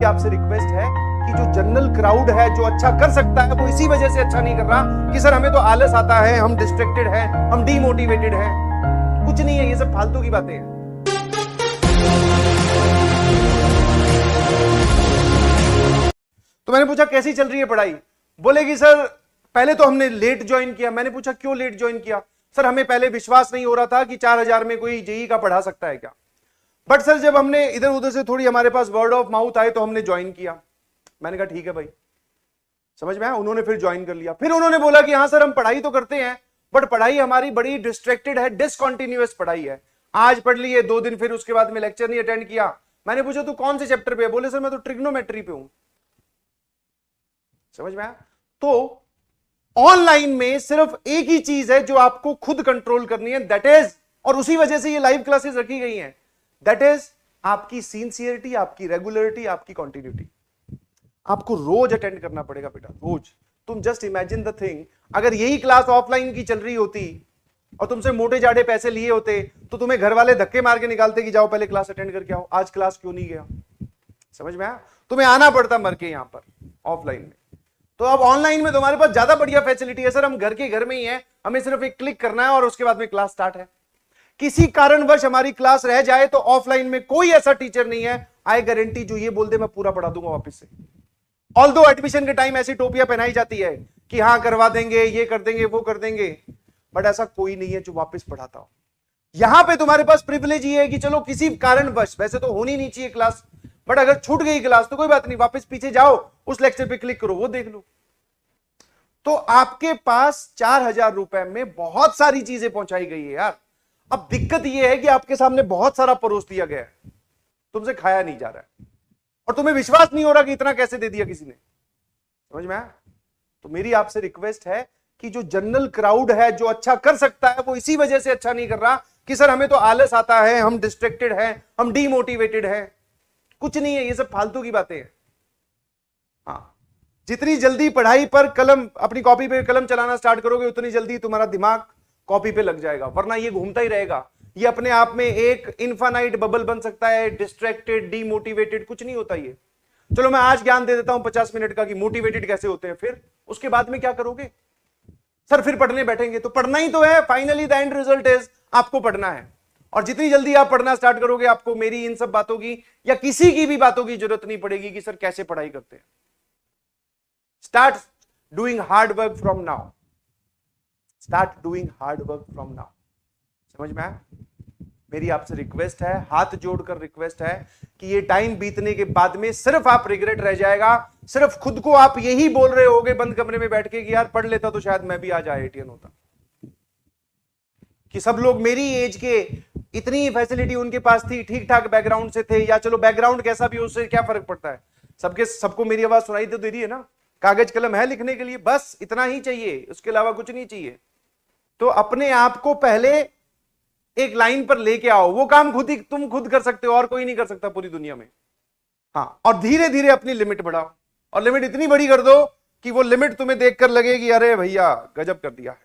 आपसे रिक्वेस्ट है कि जो जनरल क्राउड है, जो अच्छा कर सकता है, वो इसी वजह से अच्छा नहीं कर रहा कि सर, हमें तो आलस आता है, हम डिस्ट्रैक्टेड हैं, हम डीमोटिवेटेड हैं। कुछ नहीं है, ये सब फालतू की बातें हैं। तो मैंने पूछा, कैसी चल रही है पढ़ाई? बोलेगी, सर, पहले तो हमने लेट ज्वाइन किया। मैंने पूछा, क्यों लेट ज्वाइन किया? सर, हमें पहले विश्वास नहीं हो रहा था कि चार हज़ार में कोई जेई का पढ़ा सकता है क्या? बट सर जब हमने इधर उधर से थोड़ी हमारे पास वर्ड ऑफ़ माउथ आए तो हमने ज्वाइन किया। मैंने कहा, ठीक है भाई। समझ में आया? उन्होंने फिर ज्वाइन कर लिया। फिर उन्होंने बोला कि हाँ सर हम पढ़ाई तो करते हैं बट पढ़ाई हमारी बड़ी डिस्ट्रेक्टेड है डिसकॉन्टिन्यूस पढ़ाई है। आज पढ़ लिए दो दिन फिर उसके बाद में लेक्चर नहीं अटेंड किया। मैंने पूछा, तू कौन से चैप्टर पे है? बोले, सर, मैं तो ट्रिग्नोमेट्री पे हूँ। समझ में आया? तो ऑनलाइन में सिर्फ़ एक ही चीज़ है जो आपको खुद कंट्रोल करनी है दैट इज़ और उसी वजह से ये लाइव क्लासेस रखी गई हैं। दैट इज़ आपकी सिंसियरिटी आपकी रेगुलरिटी आपकी कॉन्टिन्यूटी आपको रोज अटेंड करना पड़ेगा बेटा, रोज। तुम जस्ट इमेजिन द थिंग अगर यही क्लास ऑफलाइन की चल रही होती, और तुमसे मोटे जाड़े पैसे लिए होते तो तुम्हें घर वाले धक्के मार के निकालते कि जाओ पहले क्लास अटेंड करके आओ, आज क्लास क्यों नहीं गया? समझ में आया? तुम्हें आना पड़ता मर के यहाँ पर ऑफलाइन में। तो अब ऑनलाइन में तुम्हारे पास ज़्यादा बढ़िया फैसिलिटी है, सर, हम घर के घर में ही है, हमें सिर्फ़ एक क्लिक करना है और उसके बाद में क्लास स्टार्ट है। किसी कारणवश हमारी क्लास रह जाए तो ऑफलाइन में कोई ऐसा टीचर नहीं है। आई गारंटी जो ये बोल दे, मैं पूरा पढ़ा दूँगा वापस से। ऑल दो एडमिशन के टाइम ऐसी टोपियाँ पहनाई जाती है कि हाँ करवा देंगे, ये कर देंगे, वो कर देंगे बट ऐसा कोई नहीं है जो वापस पढ़ाता हो। यहाँ पे तुम्हारे पास प्रिविलेज ये है कि चलो किसी कारणवश, वैसे तो होनी नहीं चाहिए क्लास बट अगर छूट गई क्लास तो कोई बात नहीं, वापस पीछे जाओ, उस लेक्चर पे क्लिक करो, वो देख लो। तो आपके पास चार हज़ार रुपए में बहुत सारी चीज़ें पहुंचाई गई है यार। अब दिक्कत यह है कि आपके सामने बहुत सारा परोस दिया गया है। तुमसे खाया नहीं जा रहा है। और तुम्हें विश्वास नहीं हो रहा कि इतना कैसे दे दिया किसी ने। समझ में तो मेरी आपसे रिक्वेस्ट है कि जो जनरल क्राउड है, जो अच्छा कर सकता है, वो इसी वजह से अच्छा नहीं कर रहा कि, सर, हमें तो आलस आता है, हम डिस्ट्रेक्टेड हैं, हम डीमोटिवेटेड हैं। कुछ नहीं है, ये सब फालतू की बातें हैं। हाँ। जितनी जल्दी पढ़ाई पर कलम, अपनी कॉपी पे कलम चलाना स्टार्ट करोगे, उतनी जल्दी तुम्हारा दिमाग कॉपी पे लग जाएगा, वरना ये घूमता ही रहेगा। ये अपने आप में एक इन्फानाइट बबल बन सकता है डिस्ट्रैक्टेड डीमोटिवेटेड कुछ नहीं होता ये। चलो मैं आज ज्ञान दे देता हूँ पचास मिनट का कि मोटिवेटेड कैसे होते हैं, फिर उसके बाद में क्या करोगे? सर, फिर पढ़ने बैठेंगे तो पढ़ना ही तो है। Finally the end result is आपको पढ़ना है। और जितनी जल्दी आप पढ़ना स्टार्ट करोगे, आपको मेरी इन सब बातों की या किसी की भी बातों की ज़रूरत नहीं पड़ेगी कि सर कैसे पढ़ाई करते हैं। Start doing hard work from now start doing hard work from now समझ में आया? मेरी आपसे रिक्वेस्ट है, हाथ जोड़कर रिक्वेस्ट है कि ये टाइम बीतने के बाद में सिर्फ़ आप रिग्रेट रह जाएगा। सिर्फ़ खुद को आप यही बोल रहे होगे बंद कमरे में बैठ के कि यार पढ़ लेता तो शायद मैं भी आज आई होता। कि सब लोग मेरी एज के इतनी फैसिलिटी उनके पास थी ठीक ठाक बैकग्राउंड से थे, या चलो बैकग्राउंड कैसा भी उससे क्या फ़र्क पड़ता है? सबके, सबको मेरी आवाज़ सुनाई तो दे रही है ना? कागज़ कलम है लिखने के लिए, बस इतना ही चाहिए, उसके अलावा कुछ नहीं चाहिए। तो अपने आप को पहले एक लाइन पर लेके आओ। वो काम खुद ही तुम खुद कर सकते हो, और कोई नहीं कर सकता पूरी दुनिया में। हाँ और धीरे धीरे अपनी लिमिट बढ़ाओ। और लिमिट इतनी बड़ी कर दो कि वो लिमिट तुम्हें देखकर लगे कि अरे भैया, गजब कर दिया है।